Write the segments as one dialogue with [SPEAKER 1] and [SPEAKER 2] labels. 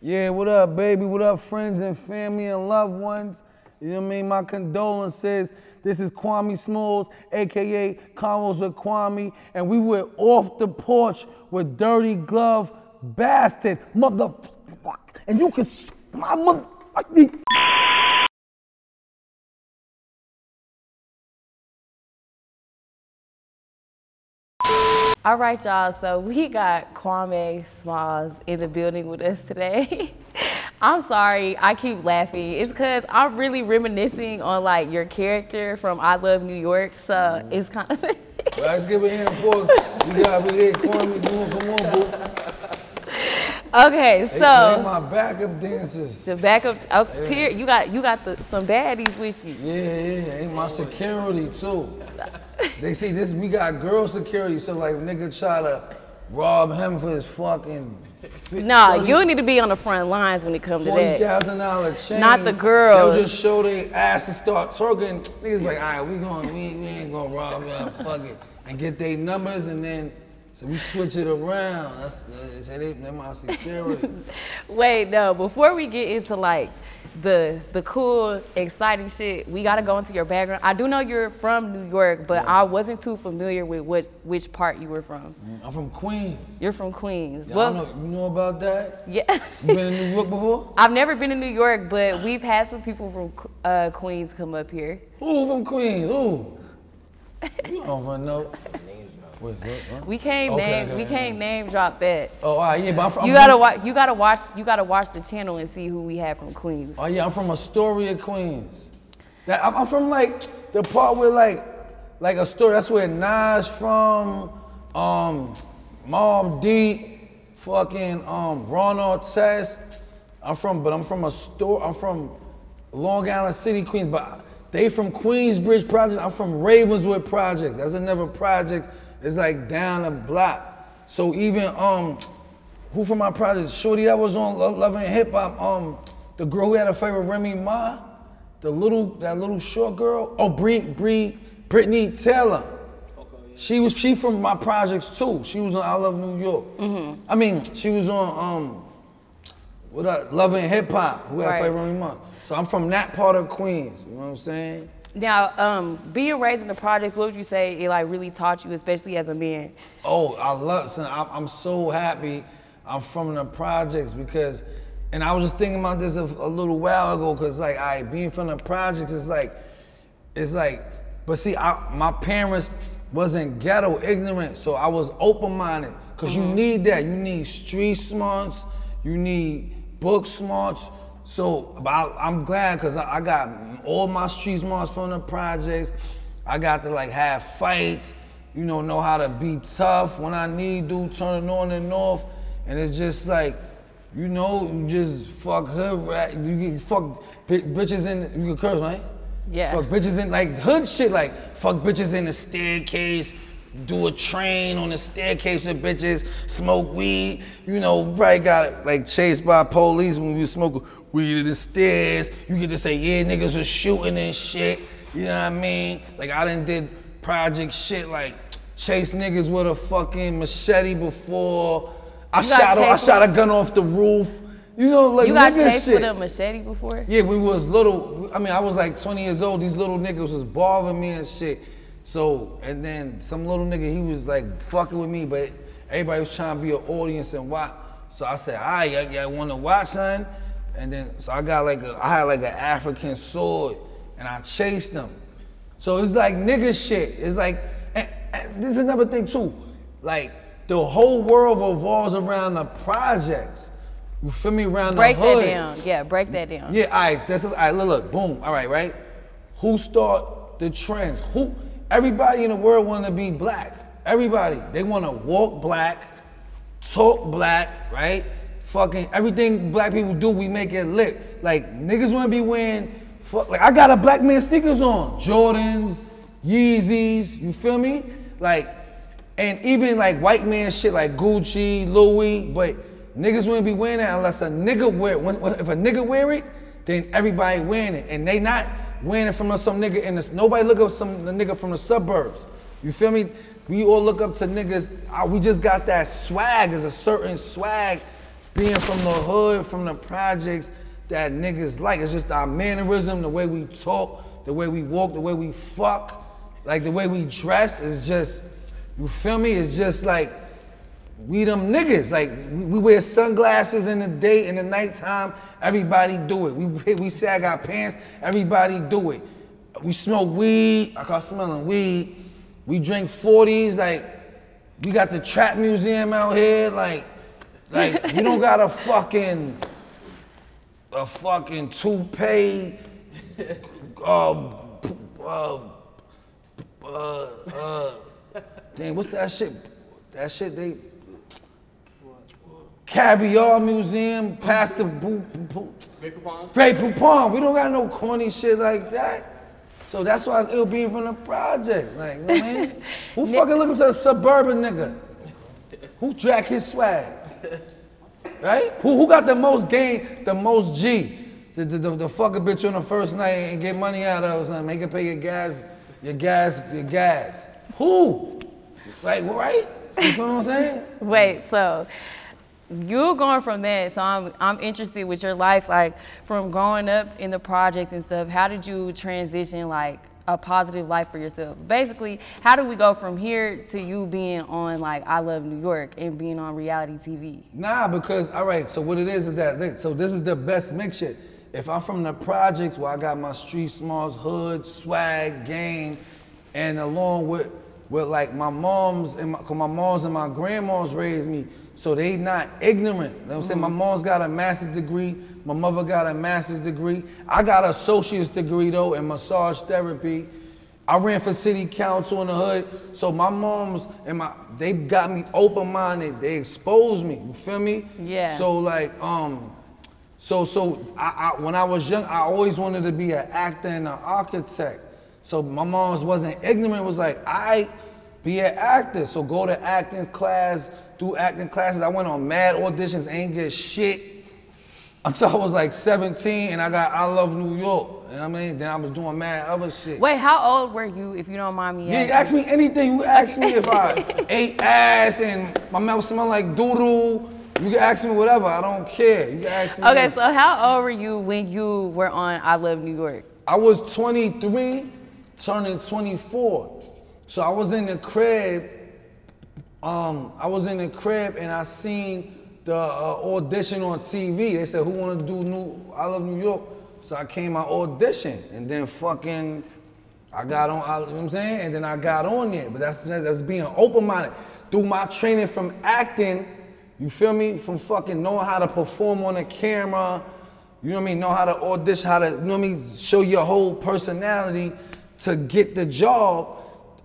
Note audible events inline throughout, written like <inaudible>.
[SPEAKER 1] Yeah, what up, baby? What up, friends and family and loved ones? You know what I mean? My condolences. This is Kwame Smalls, aka Convos with Kwame, and we were off the porch with Dirty Glove Bastard, mother. And you can, my mother.
[SPEAKER 2] All right, y'all. So we got Kwame Smalls in the building with us today. <laughs> I'm sorry, I keep laughing. It's because I'm really reminiscing on like your character from I Love New York. So mm-hmm. it's kind of. <laughs>
[SPEAKER 1] Let's give a hand for. We got we here, Kwame. Come on, come on, boo.
[SPEAKER 2] okay,
[SPEAKER 1] They, they
[SPEAKER 2] so
[SPEAKER 1] my backup dancers.
[SPEAKER 2] the back of up here, oh, you got you got the some baddies with you.
[SPEAKER 1] Yeah, yeah, ain't my security too. <laughs> They see this, we got girl security, so like nigga try to rob him for his fucking
[SPEAKER 2] Nah, you need to be on the front lines when it comes to
[SPEAKER 1] forty
[SPEAKER 2] that.
[SPEAKER 1] thousand dollar chain.
[SPEAKER 2] Not the girls.
[SPEAKER 1] They'll just show their ass and start twerking. Niggas like, all right, we going, we, we ain't gonna rob y'all, fuck it, and get their numbers, and then so we switch it around. That's, that's they my security. <laughs>
[SPEAKER 2] Wait, no. Before we get into like the the cool, exciting shit, we gotta go into your background. I do know you're from New York, but I wasn't too familiar with what which part you were from.
[SPEAKER 1] I'm from Queens.
[SPEAKER 2] You're from Queens.
[SPEAKER 1] Y'all
[SPEAKER 2] Well,
[SPEAKER 1] know, you know about that?
[SPEAKER 2] yeah.
[SPEAKER 1] You been in New York before? <laughs>
[SPEAKER 2] I've never been to New York, but we've had some people from uh, Queens come up here.
[SPEAKER 1] Who from Queens? Who? You don't know. Wait, what, huh?
[SPEAKER 2] We can't
[SPEAKER 1] Okay,
[SPEAKER 2] name.
[SPEAKER 1] okay,
[SPEAKER 2] we can't name drop that.
[SPEAKER 1] Oh, all right, yeah, but I'm from.
[SPEAKER 2] You
[SPEAKER 1] I'm
[SPEAKER 2] gotta
[SPEAKER 1] from-
[SPEAKER 2] watch. You gotta watch. You gotta watch the channel and see who we have from Queens.
[SPEAKER 1] Oh yeah, I'm from Astoria, Queens. That, I'm, I'm from like the part where like, like Astoria. That's where Nas from, um, Mobb Deep, fucking um, Ron Artest. I'm from, but I'm from Astoria. I'm from Long Island City, Queens. But they from Queensbridge Projects. I'm from Ravenswood Projects. That's another project. It's like down the block. So even um, who from my project? Shorty that was on Lo- Love and Hip Hop. Um, the girl who had a favorite Remy Ma, the little that little short girl. Oh, Bree Bree Brittany Taylor. She was she from my projects too. She was on I Love New York. Mm-hmm. I mean, she was on um, what up, Love and Hip Hop. Who had
[SPEAKER 2] Right.
[SPEAKER 1] a favorite Remy Ma? So I'm from that part of Queens. You know what I'm saying?
[SPEAKER 2] Now, um, being raised in the projects, what would you say it like really taught you, especially as a man?
[SPEAKER 1] Oh, I love. Son, I'm, I'm so happy I'm from the projects because, and I was just thinking about this a, a little while ago because like I being from the projects is like, it's like, but see, I, my parents wasn't ghetto ignorant, so I was open minded because you need that. You need street smarts. You need book smarts. So but I, I'm glad because I, I got all my street smarts from the projects. I got to like have fights you know, know how to be tough when I need to, turn it on and off. And it's just like, you know, you just fuck hood rat. You get fuck bi- bitches in, you can curse, right?
[SPEAKER 2] Yeah.
[SPEAKER 1] Fuck bitches in, like hood shit, like fuck bitches in the staircase, do a train on the staircase with bitches, smoke weed. You know, probably got like chased by police when we was smoking weed in the stairs. You get to say, yeah, niggas was shooting and shit. You know what I mean? Like I done did project shit like chase niggas with a fucking machete before. I
[SPEAKER 2] You got
[SPEAKER 1] shot a, I shot a gun off the roof. You know, like
[SPEAKER 2] you got
[SPEAKER 1] nigga
[SPEAKER 2] chased
[SPEAKER 1] shit.
[SPEAKER 2] with a machete before?
[SPEAKER 1] Yeah, we was little. I mean, I was like 20 years old. These little niggas was bothering me and shit. So, and then some little nigga, he was like fucking with me, but everybody was trying to be an audience and watch. So I said, all right, y'all, y'all want to watch, son? And then, so I got like a, I had like an African sword, and I chased them. So it's like nigga shit. It's like, and, and this is another thing too. Like, the whole world revolves around the projects. You feel me? Around
[SPEAKER 2] Break
[SPEAKER 1] the hood.
[SPEAKER 2] Break that down. Yeah, break that down.
[SPEAKER 1] Yeah, all right, that's all right, look, look, boom, all right, right? Who start the trends? Who everybody in the world wanna be black. Everybody. They wanna walk black, talk black, right? Fucking everything black people do, we make it lit. Like niggas wanna be wearing, fuck, like I got a black man sneakers on, Jordans, Yeezys, you feel me? Like, and even like white man shit like Gucci, Louis, but niggas wouldn't be wearing that unless a nigga wear it. If a nigga wear it, then everybody wearing it, and they not wearing it from some nigga in this. Nobody look up some the nigga from the suburbs. You feel me? We all look up to niggas. uh, We just got that swag. There's a certain swag being from the hood, from the projects that niggas like. It's just our mannerism, the way we talk, the way we walk, the way we fuck, like the way we dress is just, you feel me? It's just like we them niggas. Like we, we wear sunglasses in the day, in the nighttime. Everybody do it. We we sag our pants. Everybody do it. We smoke weed. I call smelling weed. We drink 40s. Like we got the trap museum out here. Like like <laughs> you don't got a fucking a fucking toupee. Uh, uh, uh, uh, damn, what's that shit? That shit they Caviar Museum, Pastor Boo, Boo, Grey Poupon. We don't got no corny shit like that. So that's why it's ill being from the project. Like, you know what I mean? <laughs> Who fucking looking to a suburban nigga? Who drag his swag? <laughs> Right? Who, who got the most game, the most G? The, the, the, the fuck a bitch on the first night and get money out of or something. Make her pay your gas, your gas, your gas. Who? Like, right? You feel what I'm saying? <laughs>
[SPEAKER 2] Wait, so you're going from that. So I'm I'm interested with your life, like from growing up in the projects and stuff. How did you transition like a positive life for yourself? Basically, how do we go from here to you being on like I Love New York and being on reality TV?
[SPEAKER 1] Nah, because all right. So what it is is that so this is the best mix shit. If I'm from the projects where I got my street smarts, hood, swag, game, and along with with like my moms and my, cause my moms and my grandmas raised me, so they not ignorant. You know what I'm saying? My mom's got a master's degree. My mother got a master's degree. I got an associate's degree though in massage therapy. I ran for city council in the hood. So my moms and my they got me open minded. They exposed me. You feel me?
[SPEAKER 2] Yeah.
[SPEAKER 1] So like um, so so I, I when I was young, I always wanted to be an actor and an architect. So my mom's wasn't ignorant. Was like I be an actor. So go to acting class, do acting classes. I went on mad auditions, ain't get shit until I was like 17 and I got I Love New York. You know what I mean? Then I was doing mad other shit.
[SPEAKER 2] Wait, how old were you, if you don't mind me asking?
[SPEAKER 1] you ask me anything. You ask me if I <laughs> ate ass and my mouth smelled like doodle. You can ask me whatever. I don't care. You can ask me.
[SPEAKER 2] Okay, so how old were you when you were on I Love New York?
[SPEAKER 1] I was 23, turning 24. So I was in the crib. Um, I was in the crib and I seen the uh, audition on TV. They said, "Who want to do new? I love New York." So I came I auditioned and then fucking I got on. I, you know what I'm saying? And then I got on there. But that's that's being open minded through my training from acting. You feel me? From fucking knowing how to perform on a camera. You know what I mean? Know how to audition, how to, you know what I mean? Show your whole personality to get the job.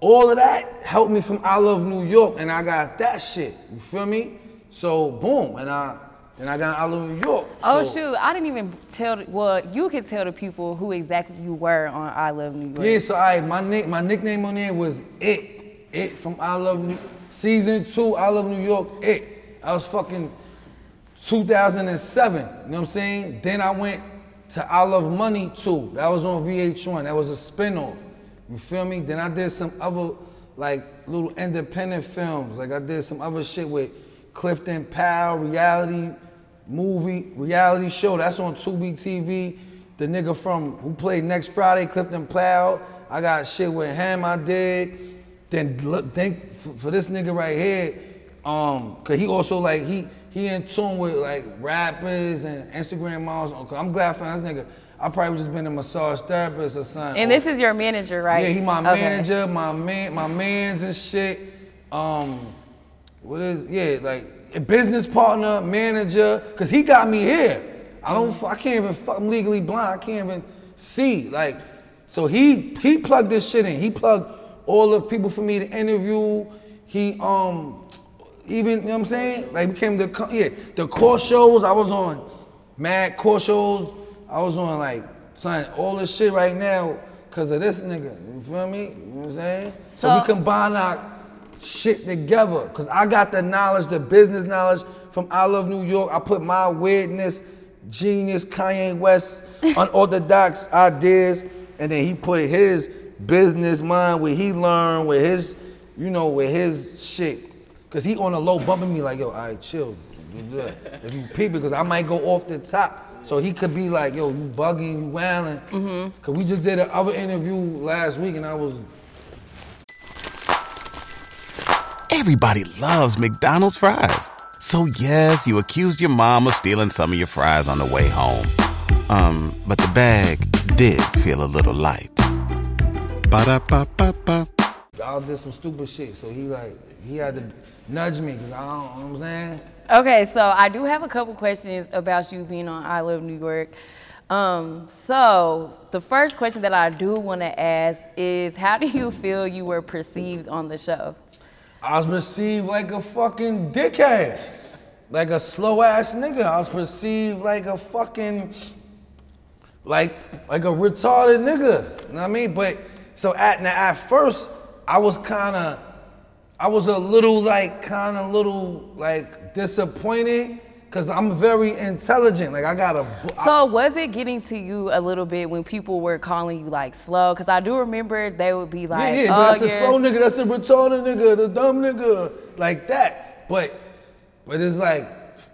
[SPEAKER 1] All of that helped me from I Love New York, and I got that shit. You feel me? So boom, and I and I got I Love New York.
[SPEAKER 2] Oh
[SPEAKER 1] So-
[SPEAKER 2] shoot, I didn't even tell. Well, you could tell the people who exactly you were on I Love New York.
[SPEAKER 1] Yeah, so I my nick my nickname on there was It. It from I Love New Season 2, I Love New York, It. I was fucking 2007, you know what I'm saying? Then I went to I Love Money 2. That was on VH1. That was a spinoff. You feel me? Then I did some other like little independent films. Like I did some other shit with Clifton Powell, reality movie, reality show. That's on Tubi TV. The nigga from who played Next Friday, Clifton Powell. I got shit with him. I did. Then look, think for, for this nigga right here, um, cause he also like he he in tune with like rappers and Instagram models. I'm glad for this nigga. I probably would just been a massage therapist or something.
[SPEAKER 2] And this is your manager, right?
[SPEAKER 1] Yeah, he my
[SPEAKER 2] Okay.
[SPEAKER 1] manager, my man, my man's and shit. Um, what is yeah, like a business partner, manager, cause he got me here. I don't, I can't even, fuck, I'm legally blind. I can't even see. Like, so he he plugged this shit in. He plugged all the people for me to interview. He um even you know what I'm saying? Like became the yeah the core shows. I was on mad core shows. I was on like son all this shit right now because of this nigga. You feel me? You know what I'm saying? So,
[SPEAKER 2] So-
[SPEAKER 1] we combine our shit together because I got the knowledge, the business knowledge from I Love New York. I put my weirdness, genius, Kanye West, <laughs> unorthodox ideas, and then he put his business mind where he learned with his, you know, with his shit. Cause he on a low bumping me like, yo, all right, chill. If you peep cause I might go off the top. So he could be like, yo, you bugging, you wailing. Cause we just did an other interview last week and I was
[SPEAKER 3] Everybody loves McDonald's fries. So yes, you accused your mom of stealing some of your fries on the way home. Um, but the bag did feel a little light. Ba-da-ba-ba-ba.
[SPEAKER 1] I did some stupid shit. So he like he had to nudge me because I don't you know what I'm saying.
[SPEAKER 2] Okay, so I do have a couple questions about you being on I Love New York. Um, so the first question that I do want to ask is, how do you feel you were perceived on the show?
[SPEAKER 1] I was perceived like a fucking dickhead. Like a slow ass nigga. I was perceived like a fucking like like a retarded nigga. You know what I mean? But so at now at first I was kinda I was a little like kinda a little like disappointed because I'm very intelligent. Like I got a I-
[SPEAKER 2] So was it getting to you a little bit when people were calling you like slow? Because I do remember they would be like,
[SPEAKER 1] yeah, yeah,
[SPEAKER 2] oh,
[SPEAKER 1] that's the
[SPEAKER 2] you're-
[SPEAKER 1] slow nigga, that's a retarded nigga, the dumb nigga, like that. But, but it's like,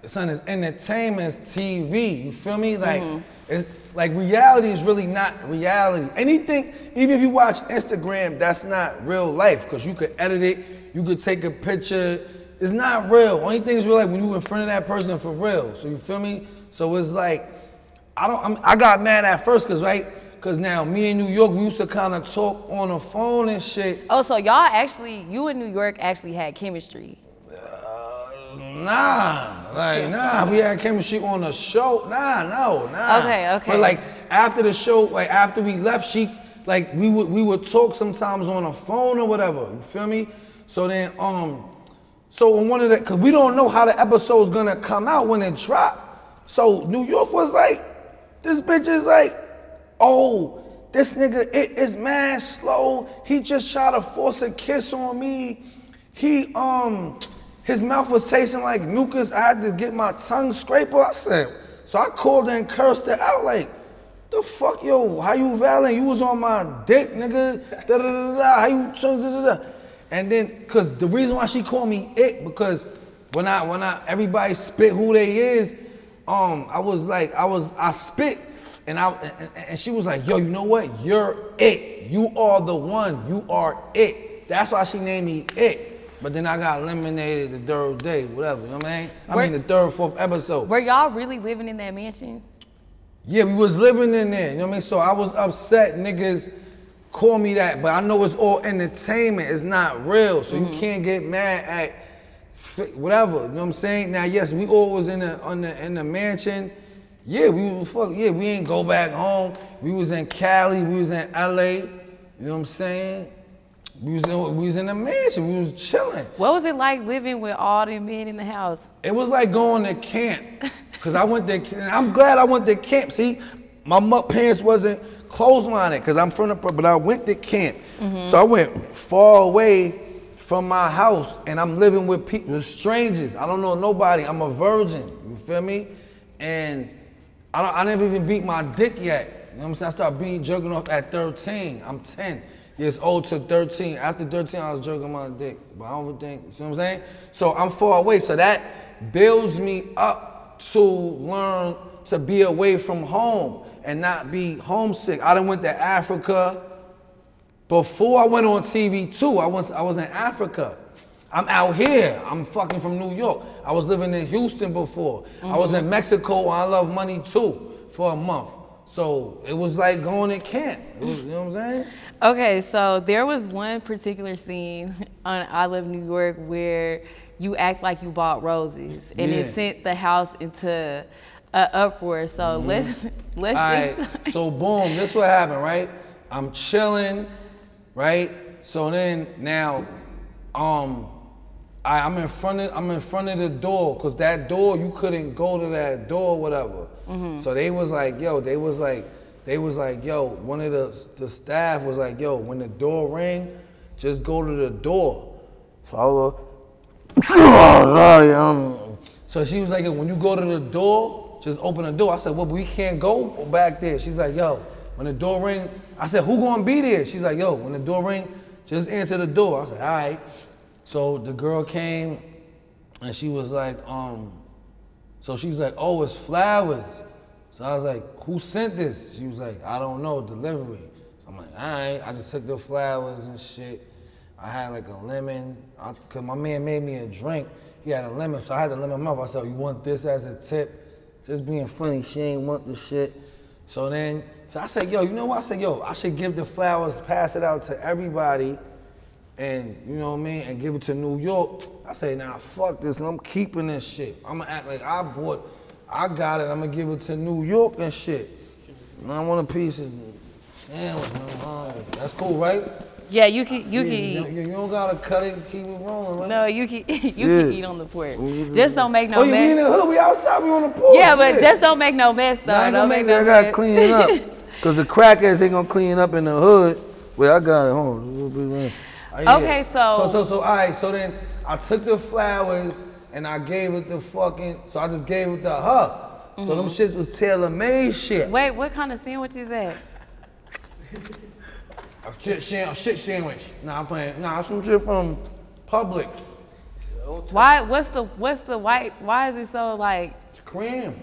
[SPEAKER 1] son, it's entertainment, it's TV. You feel me? Like,
[SPEAKER 2] Mm-hmm.
[SPEAKER 1] it's like reality is really not reality. Anything, even if you watch Instagram, that's not real life because you could edit it, you could take a picture. It's not real. Only thing is real like when you in front of that person for real. So you feel me? So it's like, I don't. I'm, I got mad at first, cause right, cause now me in New York, we used to kind of talk on the phone and shit.
[SPEAKER 2] Oh, so y'all actually, you in New York actually had chemistry.
[SPEAKER 1] Uh, nah, like nah, we had chemistry on the show. Nah, no, nah.
[SPEAKER 2] Okay, okay.
[SPEAKER 1] But like after the show, like after we left, she like we would we would talk sometimes on the phone or whatever. You feel me? So then um, so on one of the, cause we don't know how the episode's gonna come out when it drop. So New York was like, this bitch is like, oh, this nigga it is mad slow. He just tried to force a kiss on me. He um his mouth was tasting like mucus. I had to get my tongue scraper. I said, so I called and cursed her out like, the fuck, yo, how you valid? You was on my dick, nigga. Da da da da. How you da da da. And then, cause the reason why she called me it because when I when I everybody spit who they is, um, I was like I was I spit and I and, and she was like, yo, you know what? You're it. You are the one. You are it. That's why she named me it. But then I got eliminated the third day, whatever. You know what I mean? I mean the third, fourth episode.
[SPEAKER 2] Were y'all really living in that mansion?
[SPEAKER 1] Yeah, we was living in there, you know what I mean? So I was upset niggas call me that, but I know it's all entertainment, it's not real. So you mm-hmm. can't get mad at whatever, you know what I'm saying? Now yes, we all was in the on the in the mansion. Yeah, we was fuck, yeah, we ain't go back home. We was in Cali, we was in LA, you know what I'm saying? We was in, we was in the mansion, we was chilling.
[SPEAKER 2] What was it like living with all the men in the house?
[SPEAKER 1] It was like going to camp. Cause I went to, I'm glad I went to camp. See, my parents wasn't close-minded cause I'm from the, but I went to camp. So I went far away from my house and I'm living with people, with strangers. I don't know nobody. I'm a virgin. You feel me? And I, don't, I never even beat my dick yet. You know what I'm saying? I started being jerking off at 13. I'm 10 years old to 13. After 13, I was jerking my dick. But I don't think, you see what I'm saying? So I'm far away. So that builds me up to learn to be away from home and not be homesick. I done went to Africa. Before I went on TV too, I was I was in Africa. I'm out here. I'm fucking from New York. I was living in Houston before. I was in mm-hmm. Mexico. I love money too for a month. So it was like going to camp. It was, you know what I'm saying?
[SPEAKER 2] Okay, so there was one particular scene <laughs> on I Love New York where you act like you bought roses and it sent the house into an uproar. So let's let's
[SPEAKER 1] All
[SPEAKER 2] just
[SPEAKER 1] right. So boom, this what happened, right? I'm chilling, right? So then now, um, I, I'm in front of I'm in front of the door, cause that door you couldn't go to that door, whatever. So they was like, yo, they was like, they was like, yo, one of the the staff was like, yo, when the door ring, just go to the door. So I was like, <laughs> so she was like, when you go to the door, just open the door. I said, well, we can't go back there. She's like, yo, when the door ring, I said, who gonna be there? She's like, yo, when the door ring, just answer the door. I said, all right. So the girl came and she was like, um, so she's like, oh, it's flowers. So I was like, who sent this? She was like, I don't know, delivery. So I'm like, all right. I just took the flowers and shit. I had like a lemon, I, cause my man made me a drink. He had a lemon, so I had the lemon mouth. I said, you want this as a tip? Just being funny, she ain't want the shit. So then, so I said, yo, you know what? I said, yo, I should give the flowers, pass it out to everybody and you know what I mean, and give it to New York. I say, nah, fuck this, I'm keeping this shit. I'm gonna act like I bought, I got it. I'm gonna give it to New York and shit. And I want a piece of sandwich. man. That's cool, right?
[SPEAKER 2] Yeah, you can you
[SPEAKER 1] Yeah,
[SPEAKER 2] can
[SPEAKER 1] you,
[SPEAKER 2] eat.
[SPEAKER 1] you, you don't gotta cut it, keep it rolling, right?
[SPEAKER 2] No, you can <laughs> you
[SPEAKER 1] Yeah.
[SPEAKER 2] can eat on the porch. Just don't make no mess.
[SPEAKER 1] oh, you we in
[SPEAKER 2] mess.
[SPEAKER 1] the hood? We outside? We on the porch?
[SPEAKER 2] Yeah, but just don't make no mess though.
[SPEAKER 1] Nah, I ain't gonna
[SPEAKER 2] don't
[SPEAKER 1] make
[SPEAKER 2] make
[SPEAKER 1] it.
[SPEAKER 2] no
[SPEAKER 1] I gotta
[SPEAKER 2] mess.
[SPEAKER 1] clean it up. <laughs> Cause the crackheads ain't gonna clean up in the hood. Wait, I got it. Hold on. A little bit, man. Oh, yeah.
[SPEAKER 2] Okay, so-
[SPEAKER 1] So, so, so, all right. So then I took the flowers and I gave it the fucking. So I just gave it to her. So them shits was tailor made shit.
[SPEAKER 2] Mm-hmm. Wait, what kind of sandwich is that? <laughs>
[SPEAKER 1] A shit, shit, shit sandwich. Nah, I'm playing. Nah, some shit from Publix.
[SPEAKER 2] Why? What's the what's the white? Why is it so like?
[SPEAKER 1] It's cream.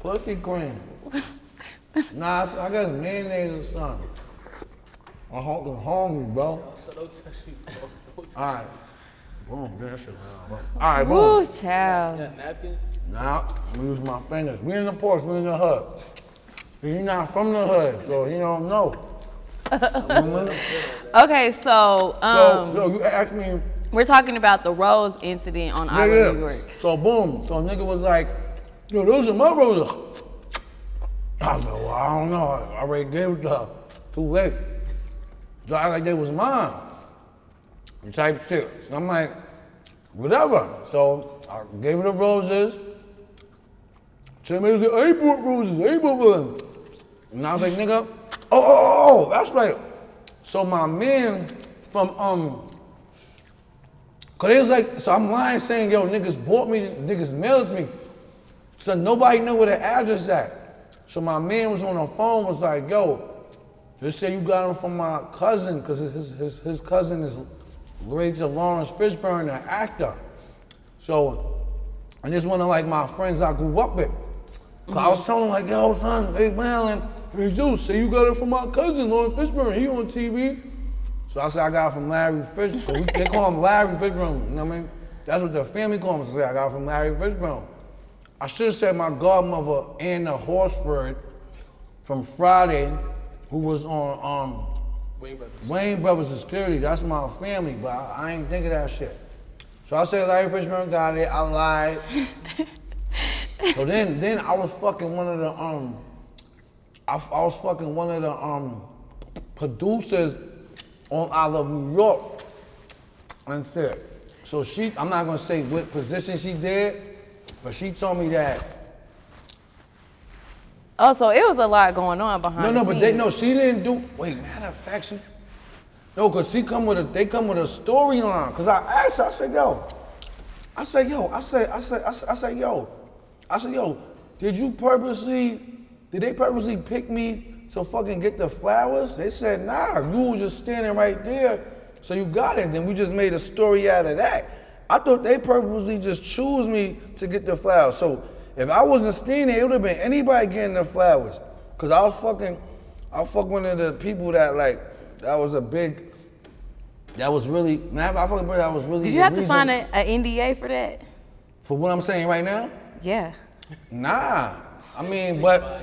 [SPEAKER 1] Pussy cream. Nah, it's- I got mayonnaise or something. I'm hung- I'm hungry, bro. All right. Boom, get that shit loud, bro. All right, boom.
[SPEAKER 2] Ooh, child.
[SPEAKER 1] Now, I'm gonna use my fingers. We in the porch, we in the hood. You're not from the hood, so you don't know. <laughs>
[SPEAKER 2] Okay, so
[SPEAKER 1] so,
[SPEAKER 2] um,
[SPEAKER 1] so you asked me,
[SPEAKER 2] we're talking about the Rose incident on
[SPEAKER 1] yeah,
[SPEAKER 2] Island,
[SPEAKER 1] yeah.
[SPEAKER 2] New York.
[SPEAKER 1] So boom, so nigga was like, yo, those are my roses. I was like, well, I don't know. I already gave it to her. Too late. So I like they was mine. Type shit. So I'm like, whatever. So I gave her the roses. She made me say, I bought roses, I bought them. And I was like, nigga, oh, oh, oh, oh, that's right. So my man from, um, cause it was like, so I'm lying saying, yo, niggas bought me, niggas mailed to me. So nobody knew where the address at. So my man was on the phone, was like, yo, just say you got them from my cousin, because his, his, his cousin is related to Laurence Fishburne, the actor. So, and this one of like my friends I grew up with. Cause I was telling him like, yo, son, hey, man, hey, Zeus, say you got it from my cousin, Laurence Fishburne, he on TV. So I said, I got it from Larry Fishburne. they call him Larry Fishburne, you know what I mean? That's what their family call him. So I said, I got it from Larry Fishburne. I should have said my godmother, Anna Horsford, from Friday, who was on um, Wayans Brothers. Wayans Brothers and Security. That's my family, but I, I ain't think of that shit. So I said Larry Fishburne got it. I lied. <laughs> so then, then I was fucking one of the um, I, I was fucking one of the um producers on I Love New York and shit. So she, I'm not gonna say what position she did, but she told me that
[SPEAKER 2] Oh, so it was a lot going on behind.
[SPEAKER 1] No, no,
[SPEAKER 2] the
[SPEAKER 1] but they no, she didn't do. Wait, matter of fact, she. No, cause she come with a. They come with a storyline. Cause I asked her, I said, yo, I said, yo, I said, I said, I said, I said, yo, I said, yo, did you purposely? Did they purposely pick me to fucking get the flowers? They said, nah, you were just standing right there, so you got it. Then we just made a story out of that. I thought they purposely just choose me to get the flowers. So if I wasn't standing there, it would have been anybody getting the flowers. Cause I was fucking, I was fucking one of the people that like, that was a big, that was really, man, I fucking that was really.
[SPEAKER 2] Did you have to sign an NDA for that?
[SPEAKER 1] For what I'm saying right now?
[SPEAKER 2] Yeah.
[SPEAKER 1] Nah. I mean, but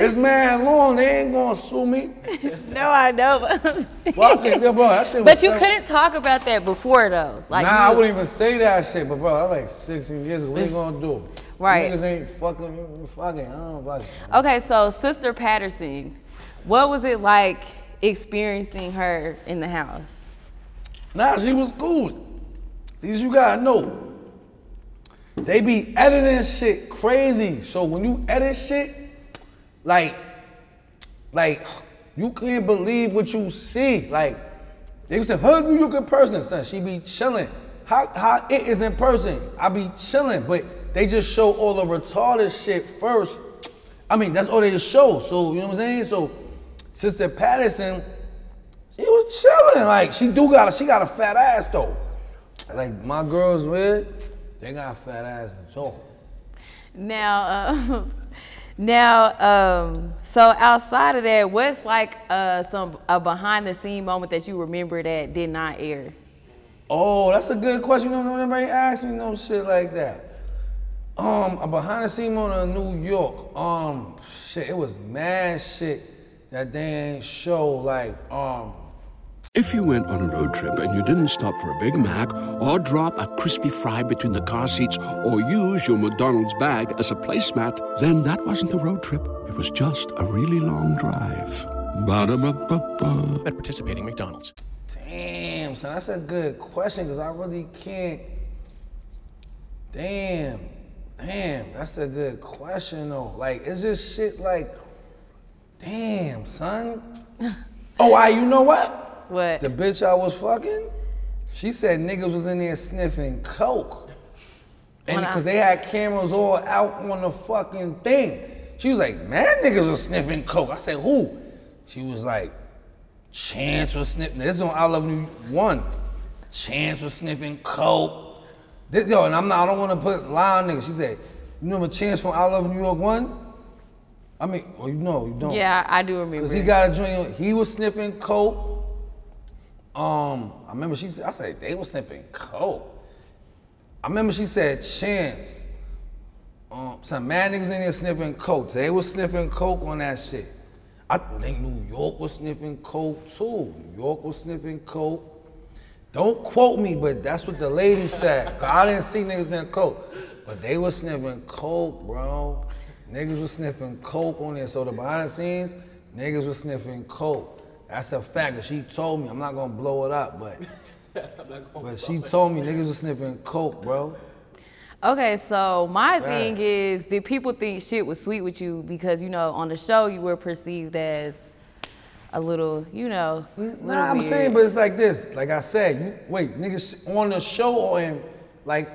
[SPEAKER 1] it's man long. They ain't gonna sue me. <laughs>
[SPEAKER 2] No, I know. But,
[SPEAKER 1] Fuck it, yeah, bro. That shit was
[SPEAKER 2] but you
[SPEAKER 1] so-
[SPEAKER 2] couldn't talk about that before though. Like
[SPEAKER 1] nah, I wouldn't even say that shit. But bro, that's like 16 years ago. What you gonna do?
[SPEAKER 2] Right.
[SPEAKER 1] Niggas ain't fucking, fucking. I don't fuck it.
[SPEAKER 2] Okay, so Sister Patterson, what was it like experiencing her in the house?
[SPEAKER 1] Nah, she was cool. These you gotta know. They be editing shit crazy. So when you edit shit, like, like, you can't believe what you see. Like, they say, how's New York in person? Son, she be chilling. How, how it is in person, I be chilling. But they just show all the retarded shit first. I mean, that's all they just show. So, you know what I'm saying? So, Sister Patterson, she was chilling. Like, she do got a, she got a fat ass though. Like, my girls with, they got fat ass and so.
[SPEAKER 2] Now, uh, <laughs> now, um, so outside of that, what's like uh, some a behind the scene moment that you remember that did not air?
[SPEAKER 1] Oh, that's a good question. You know, nobody asked me no shit like that. Um, a behind the scene moment in New York. Um, shit, it was mad shit that they ain't show. Like, um,
[SPEAKER 4] If you went on a road trip and you didn't stop for a Big Mac or drop a crispy fry between the car seats or use your McDonald's bag as a placemat, then that wasn't a road trip. It was just a really long drive. Ba-da-ba-ba-ba.
[SPEAKER 5] At participating McDonald's.
[SPEAKER 1] damn, son, that's a good question because I really can't. Damn, damn, that's a good question though. Like, it's just shit like, damn, son. <laughs> Oh, I, you know what?
[SPEAKER 2] What?
[SPEAKER 1] The bitch I was fucking, she said niggas was in there sniffing coke. And because they had cameras all out on the fucking thing. She was like, man, niggas was sniffing coke. I said, who? She was like, Chance was sniffing. This is on I Love New York One. Chance was sniffing coke. This, yo, and I'm not, I don't want to put lie on niggas. She said, you remember Chance from I Love New York One? I mean, well, you know, you don't.
[SPEAKER 2] Yeah, I do remember.
[SPEAKER 1] Cause he got a joint. He was sniffing coke. Um, I remember she said, I said they was sniffing coke. I remember she said Chance. Um, some mad niggas in there sniffing coke. They was sniffing coke on that shit. I think New York was sniffing coke too. New York was sniffing coke. Don't quote me, but that's what the lady said. <laughs> I didn't see niggas sniffing coke. But they was sniffing coke, bro. Niggas was sniffing coke on there. So the behind the scenes, niggas was sniffing coke. That's a fact. 'cause she told me. I'm not gonna blow it up, but <laughs> but she told me niggas was sniffing coke, bro.
[SPEAKER 2] Okay, so my
[SPEAKER 1] Right.
[SPEAKER 2] thing is, did people think shit was sweet with you because you know on the show you were perceived as a little, you know, little
[SPEAKER 1] Nah, I'm
[SPEAKER 2] weird.
[SPEAKER 1] saying, but it's like this. Like I said, you wait, niggas on the show or in like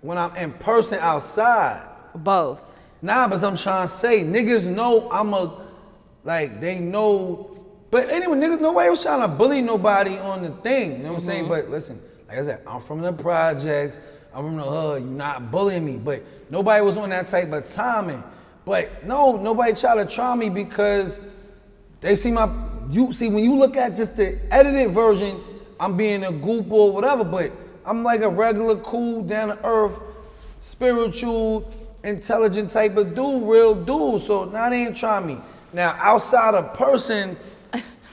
[SPEAKER 1] when I'm in person outside.
[SPEAKER 2] both.
[SPEAKER 1] Nah, but I'm trying to say, niggas know I'm a, like, they know. But anyway, niggas, nobody was trying to bully nobody on the thing. You know what I'm saying? Mm-hmm. But listen, like I said, I'm from the projects. I'm from the hood. You're not bullying me. But nobody was on that type of timing. But no, nobody tried to try me because they see my, you see, when you look at just the edited version, I'm being a goop or whatever, but I'm like a regular, cool, down to earth, spiritual, intelligent type of dude, real dude. So now they ain't trying me. Now outside of person,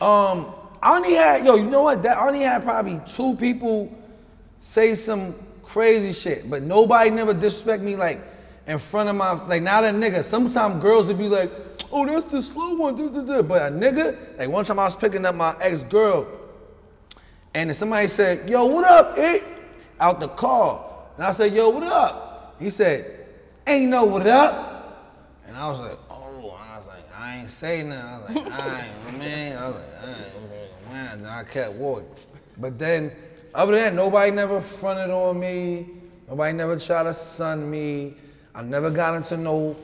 [SPEAKER 1] um, I only had yo, you know what? That I only had probably two people say some crazy shit, but nobody never disrespect me like in front of my like not a nigga. Sometimes girls would be like, oh, that's the slow one, but a nigga, like one time I was picking up my ex girl, and somebody said, yo, what up, it? Out the car, and I said, yo, what up? He said, ain't no what up, and I was like, oh, I was like, I ain't say nothing. I was like, I ain't, man. I was like, And I kept walking. But then, other than that, nobody never fronted on me. Nobody never tried to sun me. I never got into no,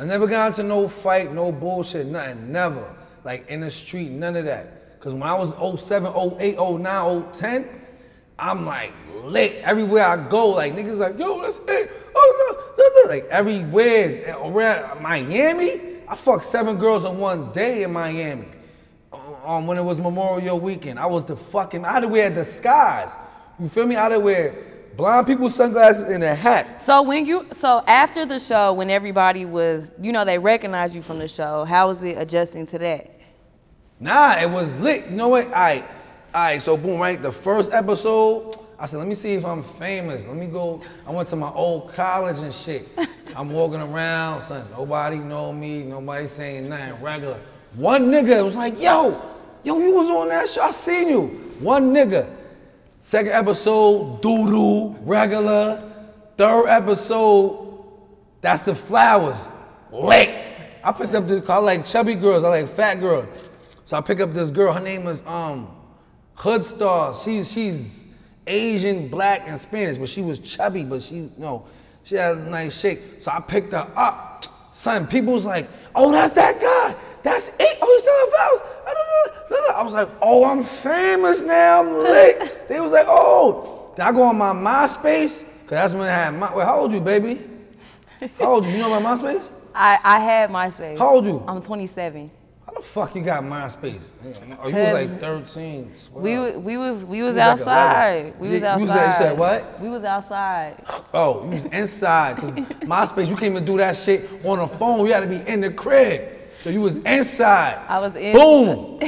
[SPEAKER 1] I never got into no fight, no bullshit, nothing, never. Like in the street, none of that. Cause when I was 07, 08, 09, 010, I'm like lit. Everywhere I go, like niggas like, yo, that's it. Oh no, no, no. Like everywhere around Miami, I fucked seven girls in one day in Miami. Um, when it was Memorial Weekend, I was the fucking. I had to wear a disguise. You feel me? I had to wear blind people sunglasses and a hat.
[SPEAKER 2] So when you, so after the show, when everybody was, you know, they recognized you from the show, how was it adjusting to that?
[SPEAKER 1] Nah, it was lit. You know what? All right, all right. So boom, right. The first episode, I said, let me see if I'm famous. Let me go. I went to my old college and shit. <laughs> I'm walking around, son. Nobody know me. Nobody saying nothing regular. One nigga was like, yo, yo, you was on that show. I seen you. One nigga. Second episode, doodoo, regular. Third episode, that's the flowers. Lit. I picked up this I like chubby girls, I like fat girls. So I pick up this girl, her name is um Hood Star. She's she's Asian, black, and Spanish, but she was chubby, but she you know, she had a nice shape. So I picked her up. Son, people was like, oh, that's that guy. That's it. Oh, he's selling flowers. I was like, oh, I'm famous now. I'm lit. <laughs> they was like, oh. Then I go on my MySpace, because that's when I had my. Wait, how old you, baby? How old you? You know about MySpace?
[SPEAKER 2] I, I had MySpace.
[SPEAKER 1] How old you?
[SPEAKER 2] I'm 27.
[SPEAKER 1] How the fuck you got MySpace? Oh, you was like 13.
[SPEAKER 2] We wa- we was we was
[SPEAKER 1] like
[SPEAKER 2] outside.
[SPEAKER 1] 11.
[SPEAKER 2] we was outside.
[SPEAKER 1] you said- you said what?
[SPEAKER 2] We was outside. <gasps>
[SPEAKER 1] Oh, you was inside. Because <laughs> MySpace, you can't even do that shit on the phone. You had to be in the crib. So you was inside.
[SPEAKER 2] I was in.
[SPEAKER 1] Boom.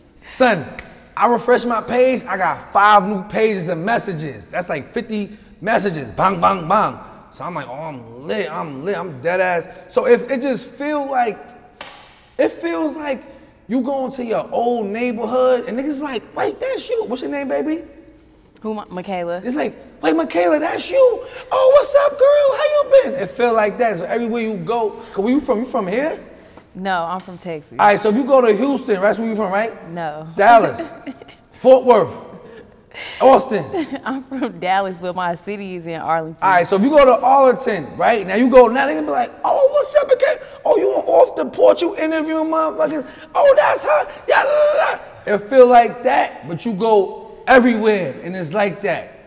[SPEAKER 1] <laughs> Son, I refresh my page. I got five new pages of messages. That's like 50 messages. Bang, bang, bang. So I'm like, oh, I'm lit. I'm lit. I'm dead ass. So if it just feel like, it feels like you going to your old neighborhood and niggas like, wait, that's you. What's your name, baby?
[SPEAKER 2] Who, Ma- Mikala?
[SPEAKER 1] It's like, wait, Mikala, that's you. Oh, what's up, girl? How you been? It feel like that. So everywhere you go, cause where you from? You from here?
[SPEAKER 2] No, I'm from Texas.
[SPEAKER 1] All right, so if you go to Houston, that's where you're from, right?
[SPEAKER 2] No.
[SPEAKER 1] Dallas, <laughs> Fort Worth, Austin. <laughs>
[SPEAKER 2] I'm from Dallas, but my city is in Arlington.
[SPEAKER 1] All right, so if you go to Arlington, right? Now you go, now they gonna be like, oh, what's up again? Oh, you off the porch, you interviewing motherfuckers. Oh, that's her. Yeah. It feel like that, but you go everywhere and it's like that.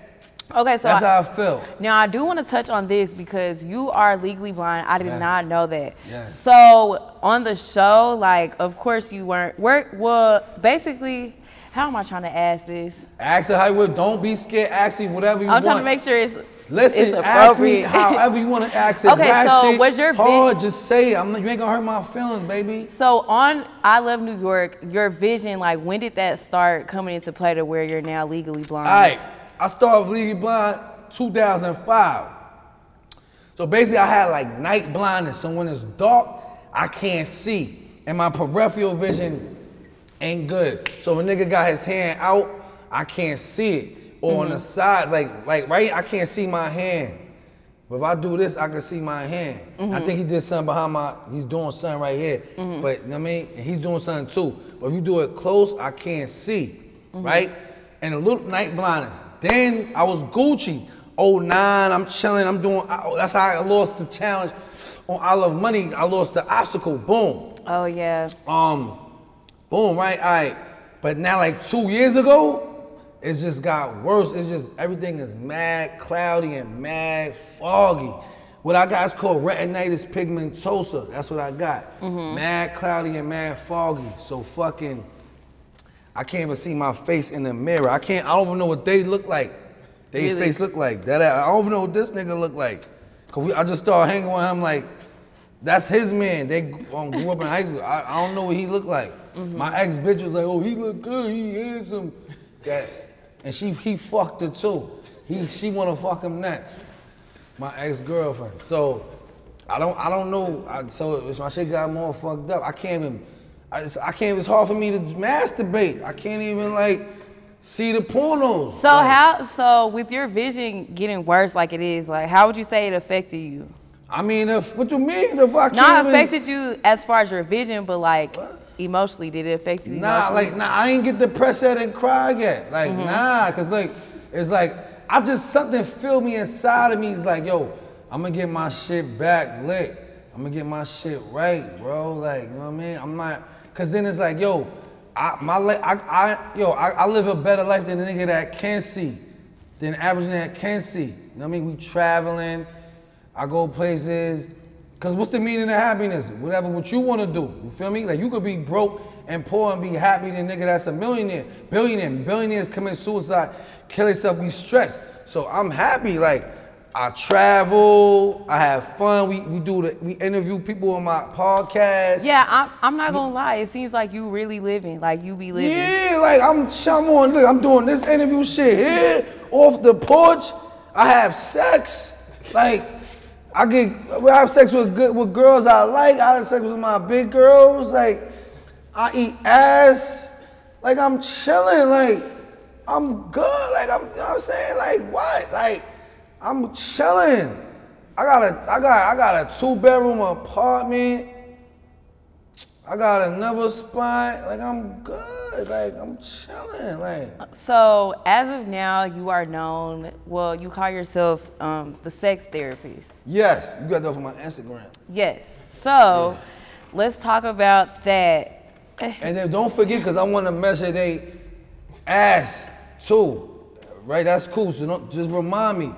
[SPEAKER 2] Okay, so
[SPEAKER 1] That's
[SPEAKER 2] I-
[SPEAKER 1] how I feel.
[SPEAKER 2] Now I do want to touch on this because you are legally blind. I did
[SPEAKER 1] Yes.
[SPEAKER 2] not know that.
[SPEAKER 1] Yes.
[SPEAKER 2] So on the show, like, of course you weren't. Work. Well, basically, how am I trying to ask this?
[SPEAKER 1] Ask her how you would. Don't be scared. Ask me whatever you
[SPEAKER 2] I'm
[SPEAKER 1] want.
[SPEAKER 2] I'm trying to make sure it's
[SPEAKER 1] Listen,
[SPEAKER 2] it's
[SPEAKER 1] ask me however <laughs> you want to ask it.
[SPEAKER 2] Okay, so was your
[SPEAKER 1] hard? Just say it. I'm, you ain't gonna hurt my feelings, baby.
[SPEAKER 2] So on I Love New York, your vision, like, when did that start coming into play to where you're now legally blind?
[SPEAKER 1] All right, I started with Legally Blind 2005. So basically, I had like night blindness. So when it's dark, I can't see, and my peripheral vision ain't good. So if a nigga got his hand out, I can't see it. Or on the mm-hmm. sides, like like right, I can't see my hand. But if I do this, I can see my hand. I mm-hmm. think he did something behind my. He's doing something right here. Mm-hmm. But you know what I mean, and he's doing something too. But if you do it close, I can't see, right? And a little night blindness. Then I was Gucci. Oh nine, I'm chilling. I'm doing. I- That's how I lost the challenge on I Love Money. I lost the obstacle. Boom.
[SPEAKER 2] Oh yeah.
[SPEAKER 1] Um, boom, right? All right. But now, like two years ago, it's just got worse. It's just everything is mad cloudy and mad foggy. What I got is called retinitis pigmentosa. That's what I got. Mad cloudy and mad foggy. So fucking, I can't even see my face in the mirror. I can't. I don't even know what they look like. They
[SPEAKER 2] Really?
[SPEAKER 1] face look like that. I don't even know what this nigga look like. Cause we, I just started hanging with him like, that's his man. They um, grew up in high school. I, I don't know what he looked like. My ex bitch was like, oh, he look good, he handsome. That, and she he fucked her too. He she wanna fuck him next. My ex girlfriend. So I don't I don't know. I, so if my shit got more fucked up, I can't even. I, just, I can't. It's hard for me to masturbate. I can't even like see the pornos.
[SPEAKER 2] So
[SPEAKER 1] Like,
[SPEAKER 2] how? So with your vision getting worse, like it is, like how would you say it affected you?
[SPEAKER 1] I mean, if what you mean? If I can't
[SPEAKER 2] Not
[SPEAKER 1] even-
[SPEAKER 2] affected you as far as your vision, but like emotionally, did it affect you?
[SPEAKER 1] Nah, like nah, I ain't get depressed yet and cry yet. Like
[SPEAKER 2] Mm-hmm.
[SPEAKER 1] nah, cause like it's like I just something filled me inside of me. It's like yo, I'm gonna get my shit back lit. I'm gonna get my shit right, bro. Like you know what I mean? I'm not, cause then it's like yo, I my I, I yo I, I live a better life than a nigga that can't see, than average nigga that can see. You know what I mean? We traveling, I go places. Cause what's the meaning of happiness? Whatever what you want to do. You feel me? Like you could be broke and poor and be happy than nigga that's a millionaire. Billionaire. Billionaires commit suicide, kill themselves, we stressed. So I'm happy. Like I travel, I have fun. We we do the we interview people on my podcast.
[SPEAKER 2] yeah, I'm, I'm not gonna lie. It seems like you really living, like you be living.
[SPEAKER 1] Yeah, like I'm, I'm on, look, I'm doing this interview shit here, off the porch. I have sex. Like, I get, I have sex with good, with girls I like. I have sex with my big girls. Like, I eat ass. Like, I'm chilling. Like, I'm good. Like I'm, you know what I'm saying? Like what? Like I'm chilling. I got a, I got, I got a two bedroom apartment. I got another spot. Like I'm good. Like I'm chilling. Like
[SPEAKER 2] So as of now, you are known. Well, you call yourself um, the sex therapist.
[SPEAKER 1] yes, you got that from my Instagram.
[SPEAKER 2] Yes. So let's talk about that.
[SPEAKER 1] And then don't forget, cause I want to measure they ass too. Right? That's cool. So don't just remind me.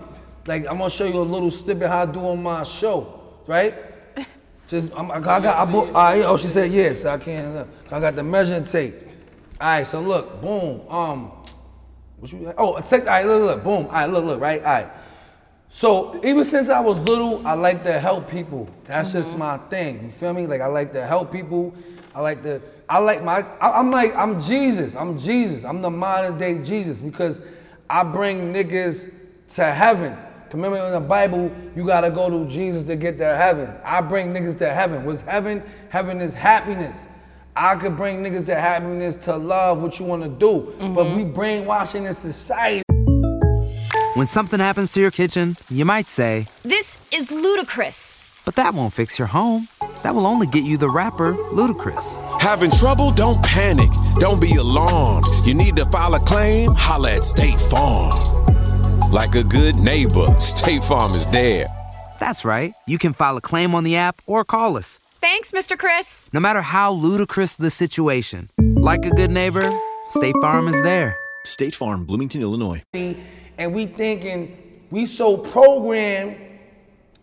[SPEAKER 1] Like I'm gonna show you a little snippet how I do on my show. Right? <laughs> Just I'm, I got I all right, oh she said yes. I can't. I got the measuring tape. All right. So look, boom. Um, what you? Oh, take. All right. Look, look, boom. All right. Look, look. Right. All right. So even since I was little, I like to help people. That's just my thing. You feel me? Like I like to help people. I like to. I like my. I, I'm like I'm Jesus. I'm Jesus. I'm the modern day Jesus because I bring niggas to heaven. Remember in the Bible, you gotta go to Jesus to get to heaven. I bring niggas to heaven. What's heaven? Heaven is happiness. I could bring niggas to happiness to love what you wanna do. But we mm-hmm. brainwashing in society.
[SPEAKER 6] When something happens to your kitchen, you might say,
[SPEAKER 7] This is ludicrous.
[SPEAKER 6] but that won't fix your home. That will only get you the rapper, Ludacris.
[SPEAKER 8] Having trouble? Don't panic. Don't be alarmed. You need to file a claim? Holla at State Farm. Like a good neighbor, State Farm is there.
[SPEAKER 6] That's right. You can file a claim on the app or call us.
[SPEAKER 7] Thanks, Mr. Chris.
[SPEAKER 6] No matter how ludicrous the situation, like a good neighbor, State Farm is there.
[SPEAKER 5] State Farm, Bloomington, Illinois.
[SPEAKER 1] and we thinking we so programmed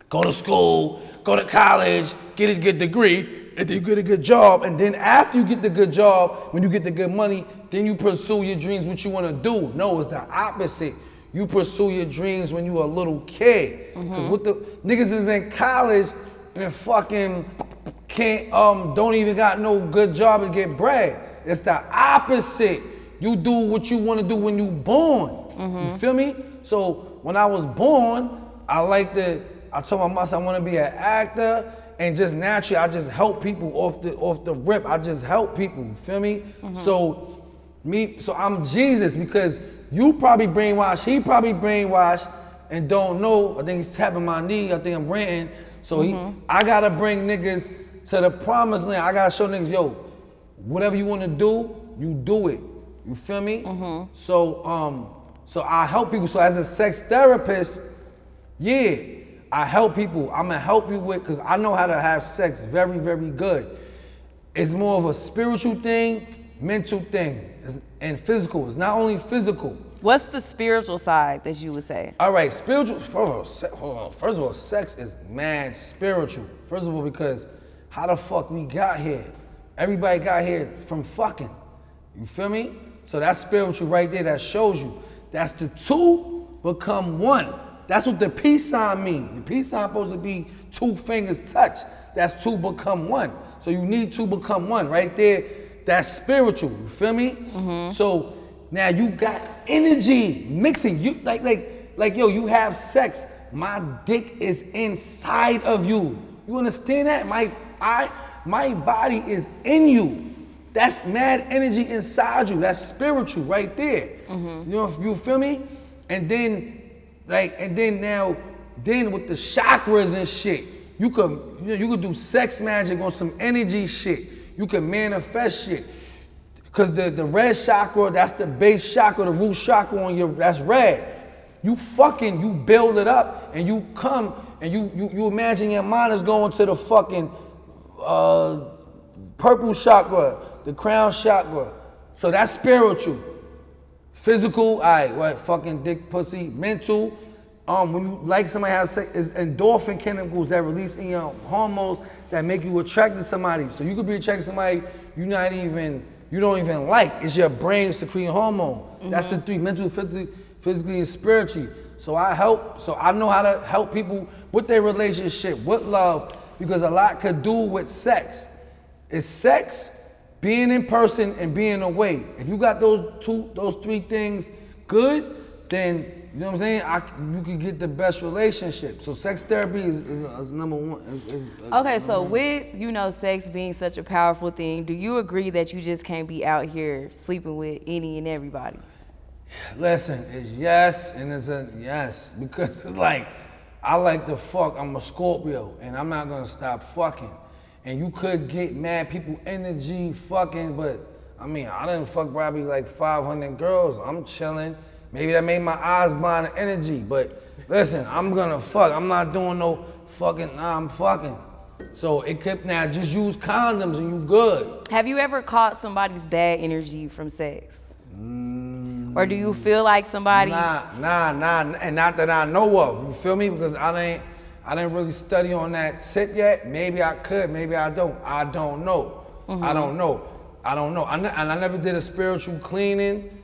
[SPEAKER 1] go to school go to college get a good degree and then you get a good job and then after you get the good job when you get the good money then you pursue your dreams what you want to do no it's the opposite you pursue your dreams when you a little kid mm-hmm. because what the niggas is in college and fucking can't um don't even got no good job to get bread it's the opposite you do what you want to do when you born. You mm-hmm. feel me? So when I was born, I like to. I told my mom I want to be an actor, and just naturally, I just help people off the off the rip. I just help people. You feel me? Mm-hmm. So me, so I'm Jesus because you probably brainwashed. He probably brainwashed and don't know. I think he's tapping my knee. I think I'm ranting. So he, I gotta bring niggas to the promised land. I gotta show niggas, yo, whatever you want to do, you do it. You feel me? So um, so I help people. So as a sex therapist, yeah, I help people. I'm gonna help you with because I know how to have sex very, very good. It's more of a spiritual thing, mental thing, and physical. It's not only physical.
[SPEAKER 2] What's the spiritual side that you would say?
[SPEAKER 1] All right, spiritual. First of all, se- hold on. First of all, sex is mad spiritual. First of all, because how the fuck we got here? Everybody got here from fucking. You feel me? So that's spiritual right there. That shows you. That's the two become one. That's what the peace sign means. The peace sign supposed to be two fingers touch. That's two become one. So you need to become one right there. That's spiritual. You feel me? Mm-hmm. So now you got energy mixing. You like like like yo. You have sex. My dick is inside of you. You understand that? My I my body is in you. That's mad energy inside you. That's spiritual right there. Mm-hmm. You know, you feel me? And then, like, and then now, then with the chakras and shit, you could, you know, you could do sex magic on some energy shit. You can manifest shit. Cause the, the red chakra, that's the base chakra, the root chakra on your, that's red. You fucking, you build it up and you come and you you, you imagine your mind is going to the fucking uh, purple chakra, the crown chakra. So that's spiritual. Physical, all right, what fucking dick pussy, mental. Um, when you like somebody have sex, endorphin chemicals that release in your hormones that make you attracted to somebody. So you could be attracted to somebody you're not even, you don't even like. It's your brain secreting hormone. That's the mm-hmm. three, mental, physically, physically, and spiritually. So I help, so I know how to help people with their relationship, with love, because a lot could do with sex. It's sex, being in person, and being away. If you got those two, those three things good, then you know what I'm saying. I, you can get the best relationship. So sex therapy is, is, is number one. is-
[SPEAKER 2] Okay, so with you know sex being such a powerful thing, do you agree that you just can't be out here sleeping with any and everybody?
[SPEAKER 1] Listen, it's yes and it's a yes <laughs> because it's like I like to fuck. I'm a Scorpio and I'm not gonna stop fucking. And you could get mad people energy fucking, but I mean I didn't fuck probably like 500 girls. I'm chilling. Maybe that made my eyes blind to energy, but listen, I'm gonna fuck. I'm not doing no fucking. Nah, I'm fucking. So it could now just use condoms and you good.
[SPEAKER 2] Have you ever caught somebody's bad energy from sex? Mm. Or do you feel like somebody?
[SPEAKER 1] Nah, nah, nah, and not that I know of. You feel me? Because I didn't, I didn't really study on that tip yet. Maybe I could, maybe I don't. I don't know. Mm-hmm. I don't know. I don't know. I ne- and I never did a spiritual cleaning,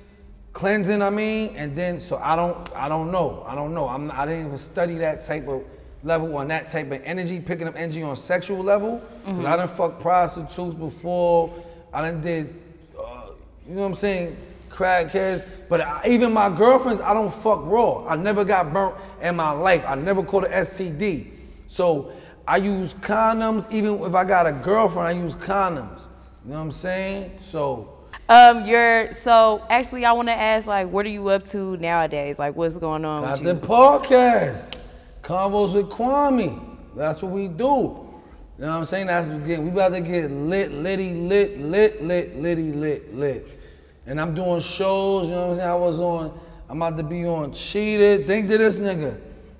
[SPEAKER 1] cleansing. I mean, and then so I don't, I don't know. I don't know. I'm, I didn't even study that type of level on that type of energy, picking up energy on sexual level. Because I done fuck prostitutes before. I done did uh, you know what I'm saying, crackheads. But I, even my girlfriends, I don't fuck raw. I never got burnt in my life. I never caught an STD. So I use condoms. Even if I got a girlfriend, I use condoms. You know what I'm saying? So
[SPEAKER 2] Um, you're so actually I want to ask like, what are you up to nowadays? Like, what's going on
[SPEAKER 1] got
[SPEAKER 2] with
[SPEAKER 1] the
[SPEAKER 2] you?
[SPEAKER 1] podcast, Convos with Kwame. That's what we do. You know what I'm saying? That's get. We about to get lit, litty, lit, lit, lit, litty, lit, lit. And I'm doing shows, you know what I'm saying? I was on, I'm about to be on Cheated. Think to this nigga.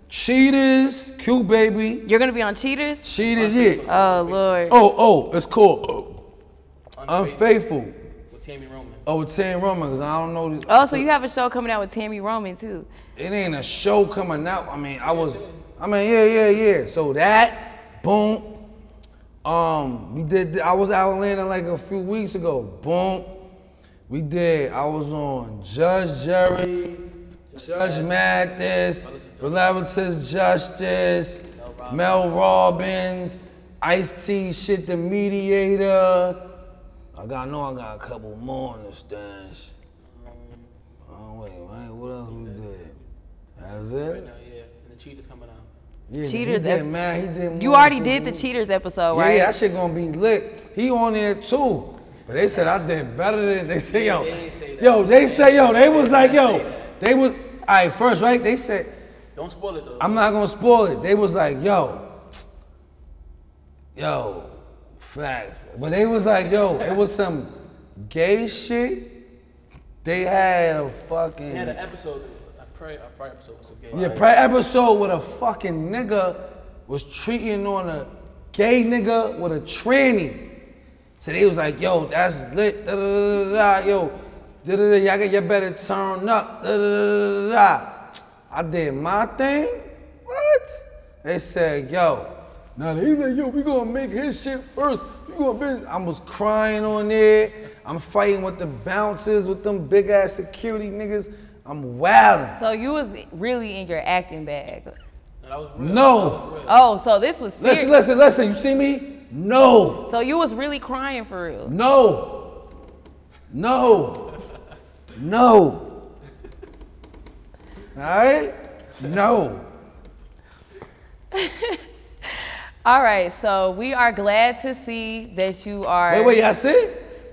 [SPEAKER 1] Cheaters, cute baby.
[SPEAKER 2] You're gonna be on Cheaters?
[SPEAKER 1] Cheated, yeah.
[SPEAKER 2] Oh Lord.
[SPEAKER 1] Oh, oh, it's cool. Unfaithful.
[SPEAKER 9] With Tami Roman.
[SPEAKER 1] Oh, with Tam Roman, because I don't know. the-
[SPEAKER 2] Oh, so you have a show coming out with Tami Roman too?
[SPEAKER 1] it ain't a show coming out. I mean, I was, I mean, yeah, yeah, yeah. So that, boom. Um, we did. I was out in Atlanta like a few weeks ago. Boom. We did. I was on Judge Jerry, Judge Mathis, Relative Justice, Mel Robbins, Ice T, shit the mediator. I got, I know I got a couple more in the stash. Oh wait, wait, what else we did? That's it.
[SPEAKER 9] No, yeah. And the Cheaters coming out.
[SPEAKER 1] Yeah,
[SPEAKER 2] Cheaters
[SPEAKER 1] He did,
[SPEAKER 2] ep-
[SPEAKER 1] man. He did.
[SPEAKER 2] You already did the Cheaters episode,
[SPEAKER 1] Yeah,
[SPEAKER 2] right?
[SPEAKER 1] yeah, that shit gonna be lit. He on there too. But they said I did better than they say yo.
[SPEAKER 9] they say.
[SPEAKER 1] Yo, they say yo, they was like yo, they was all right first, right? They said
[SPEAKER 9] Don't spoil it though.
[SPEAKER 1] I'm not gonna spoil it. They was like yo, yo, facts. But they was like yo, it was some gay shit. They had a fucking
[SPEAKER 9] They had an episode, a prior, a prior episode was a gay.
[SPEAKER 1] yeah, prior episode with a fucking nigga was treating on a gay nigga with a tranny. So they was like, yo, that's lit, da da da da, da yo, da da da, y'all got, you better turn up, da da da da da. I did my thing. What? They said, yo, now they like, yo, we gonna make his shit first. We gonna be. I was crying on there. I'm fighting with the bouncers, with them big ass security niggas. I'm wilding.
[SPEAKER 2] So you was really in your acting bag.
[SPEAKER 9] No, that was real.
[SPEAKER 1] No.
[SPEAKER 2] Oh, so this was serious.
[SPEAKER 1] Listen, listen, listen. You see me? No.
[SPEAKER 2] So you was really crying for real.
[SPEAKER 1] No. No. No. All right? No. <laughs>
[SPEAKER 2] All right, so we are glad to see that you are.
[SPEAKER 1] Wait, wait, that's see?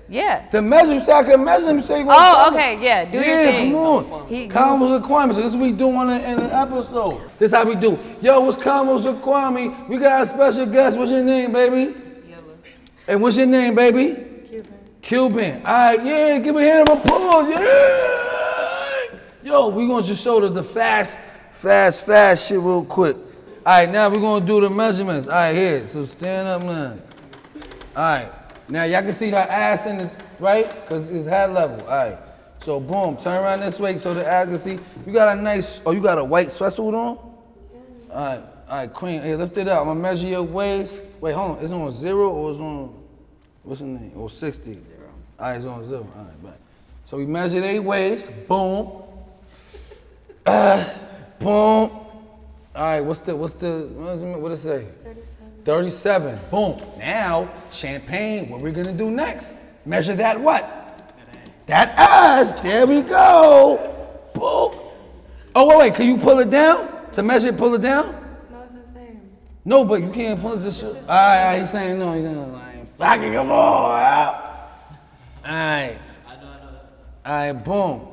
[SPEAKER 2] Yeah.
[SPEAKER 1] The measure, you say I can measure him, say you gonna
[SPEAKER 2] Oh,
[SPEAKER 1] tell
[SPEAKER 2] okay, yeah. Do
[SPEAKER 1] yeah,
[SPEAKER 2] your thing.
[SPEAKER 1] come on.
[SPEAKER 2] He-
[SPEAKER 1] Convos with Kwame. So this is what we do on the, in the episode. This how we do. Yo, what's Convos with Kwame? We got a special guest. What's your name, baby? And what's your name, baby? Cuban. Cuban. All right, yeah, give me a hand of applause. Yeah. Yo, we gonna just show the, the fast, fast, fast shit real quick. All right, now we're gonna do the measurements. All right, here. So stand up now. All right. Now y'all can see her ass in the right, cause it's head level. All right. So boom, turn around this way so the ass can see. You got a nice. Oh, you got a white sweatsuit on? All right. All right, queen. Hey, lift it up. I'm gonna measure your waist. Wait, hold on. Is it on zero or is it on what's the name? Or sixty? Zero. All right, it's on zero. All right, back. So we measure their waist. Boom. Uh, boom. All right. What's the what's the? What does it say? 37. Boom. Now, champagne, what we're gonna do next? Measure that what? That ass. There we go. Boom. Oh, wait, wait. Can you pull it down? To measure it, pull it down?
[SPEAKER 10] No, it's the same.
[SPEAKER 1] No, but you can't pull it just. All right, all right, he's saying no. He's saying, like, fucking come on. All right. All right, boom.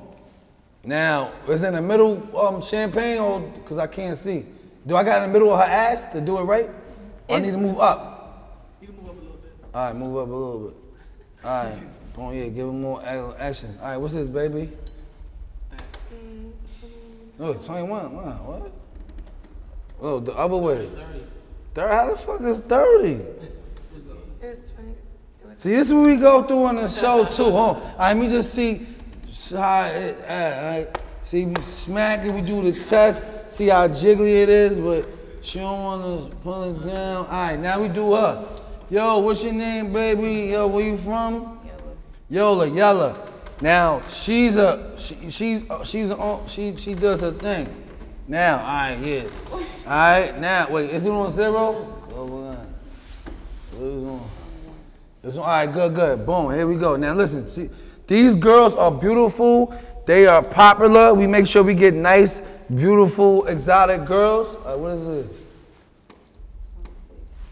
[SPEAKER 1] Now, is it in the middle um, champagne or because I can't see? Do I got in the middle of her ass to do it right? Or I need to move up?
[SPEAKER 9] You can move up a little bit.
[SPEAKER 1] All right, move up a little bit. All right, don't yeah, give him more action. All right, what's this, baby? No, 21. Wow, what? Oh, the other way. 30. How the fuck is 30? It's 20. See, this is what we go through on the <laughs> show too, huh? All right, let me just see how it, uh, all right. See, we smack it, we do the test, see how jiggly it is, but she don't want to pull it down. All right, now we do her. Yo, what's your name, baby? Yo, where you from? Yola, Yella. Now she's a she, she's uh, she's a, she she does her thing. Now, all right, yeah. All right, now wait, is it on zero? Go on. Is on? This one, all right, good, good. Boom, here we go. Now listen, see, these girls are beautiful. They are popular. We make sure we get nice, beautiful, exotic girls. Uh, what is this?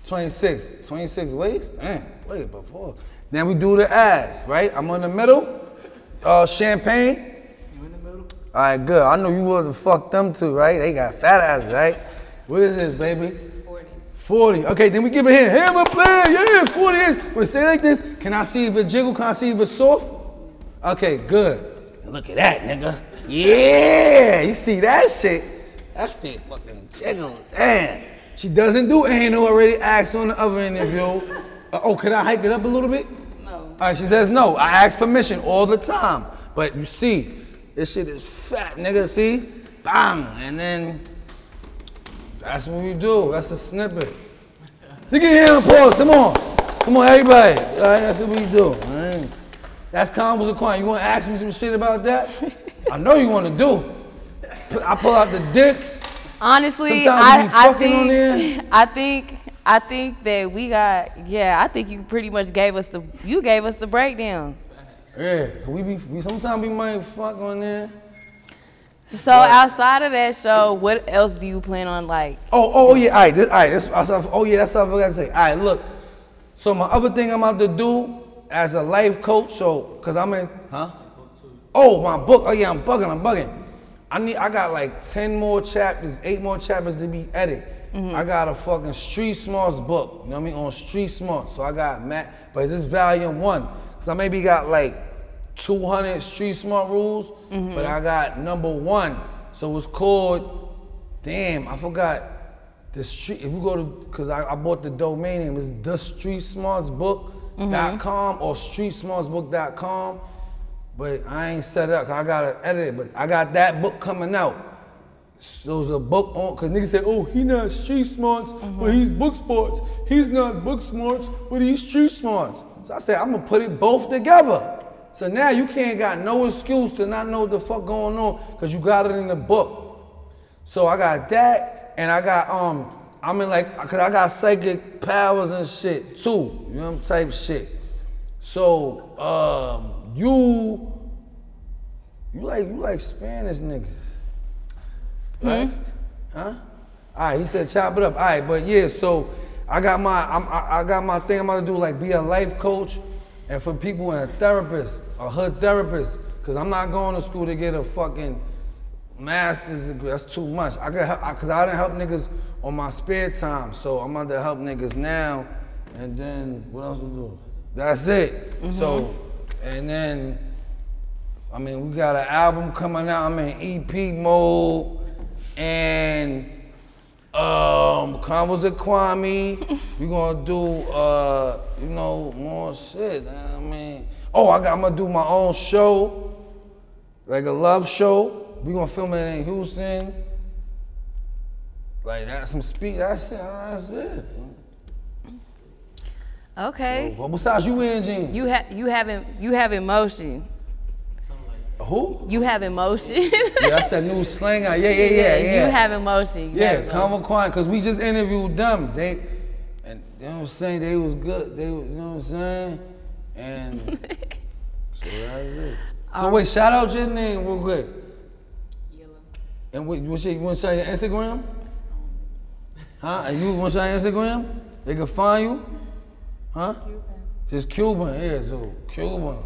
[SPEAKER 1] 26. 26 waist? Man, wait, before. Then we do the ass, right? I'm in the middle. Uh, champagne.
[SPEAKER 9] You in the middle?
[SPEAKER 1] All right, good. I know you would have fuck them too, right? They got fat asses, right? What is this, baby? 40. 40. Okay, then we give it here. Hammer play, yeah, 40 is. Wait, stay like this. Can I see if it jiggle? Can I see if it's soft? Okay, good. Look at that, nigga. Yeah, you see that shit? That shit fucking jiggle. Damn. She doesn't do anal already asked on the other interview. Uh, oh, can I hike it up a little bit? No. All right, she says no. I ask permission all the time. But you see, this shit is fat, nigga. See? Bang. And then that's what we do. That's a snippet. Take it here and pause. Come on. Come on, everybody. All right, that's what we do. All right. That's Convos of coin. You want to ask me some shit about that? I know you want to do. I pull out the dicks.
[SPEAKER 2] Honestly, I, I
[SPEAKER 1] fucking on there.
[SPEAKER 2] think <laughs> I think I think that we got yeah. I think you pretty much gave us the you gave us the breakdown.
[SPEAKER 1] Yeah, we be. We, sometimes we might fuck on there.
[SPEAKER 2] So outside of that show, what else do you plan on like?
[SPEAKER 1] Oh, oh, oh yeah, all right, this, all right. This, oh yeah, that's what I forgot to say. All right, look. So my other thing I'm about to do as a life coach, so cause I'm in, huh? Oh, my book. Oh yeah, I'm bugging. I'm bugging. I need. I got like ten more chapters, eight more chapters to be edited. Mm-hmm. I got a fucking street smarts book. You know what I mean? On street smarts. So I got Matt, but it's just volume one. Cause I maybe got like 200 street smart rules, mm-hmm. but I got number one. So it's called, damn, I forgot the street. If you go to, cause I, I bought the domain name, it's the street smarts book.com mm-hmm. or streetsmartsbook.com. But I ain't set it up, cause I gotta edit it. But I got that book coming out. So it's a book on, cause niggas say, oh, he not street smarts, but he's book smarts. He's not book smarts, but he's street smarts. So I said, I'm gonna put it both together. So now you can't got no excuse to not know what the fuck going on, cause you got it in the book. So I got that, and I got um, I'm in like, cause I got psychic powers and shit too, you know, what I'm type shit. So um, you, you like you like Spanish niggas, hmm? right? Huh? All right, he said chop it up. All right, but yeah, so I got my I'm, I, I got my thing. I'm about to do like be a life coach, and for people and a therapist, a hood therapist, cause I'm not going to school to get a fucking master's degree. That's too much. I got help, I, cause I didn't help niggas on my spare time, so I'm about to help niggas now, and then what else to do? That's it. Mm-hmm. So, and then. I mean, we got an album coming out. I'm in EP mode, and um, Convos of Kwame. <laughs> we gonna do, uh, you know, more shit. I mean, oh, I got, I'm gonna do my own show, like a love show. We gonna film it in Houston. Like that's some speed. That's it. That's it.
[SPEAKER 2] Okay,
[SPEAKER 1] Well, besides you, Angie.
[SPEAKER 2] you have you having you have emotion.
[SPEAKER 1] Who?
[SPEAKER 2] You have emotion. <laughs>
[SPEAKER 1] Yeah, that's that new slang. Yeah, yeah, yeah, yeah.
[SPEAKER 2] You have emotion. You
[SPEAKER 1] Yeah,
[SPEAKER 2] have emotion.
[SPEAKER 1] Convo Quan, because we just interviewed them. They, and you know what I'm saying? They was good. They, you know what I'm saying? And <laughs> so that's it. So um, wait, shout out your name real quick. Yellow. And wait, what's your, you want to shout your Instagram? <laughs> Huh? And you want to shout your Instagram? They can find you? Huh? Just Cuban, yeah, so Cuban.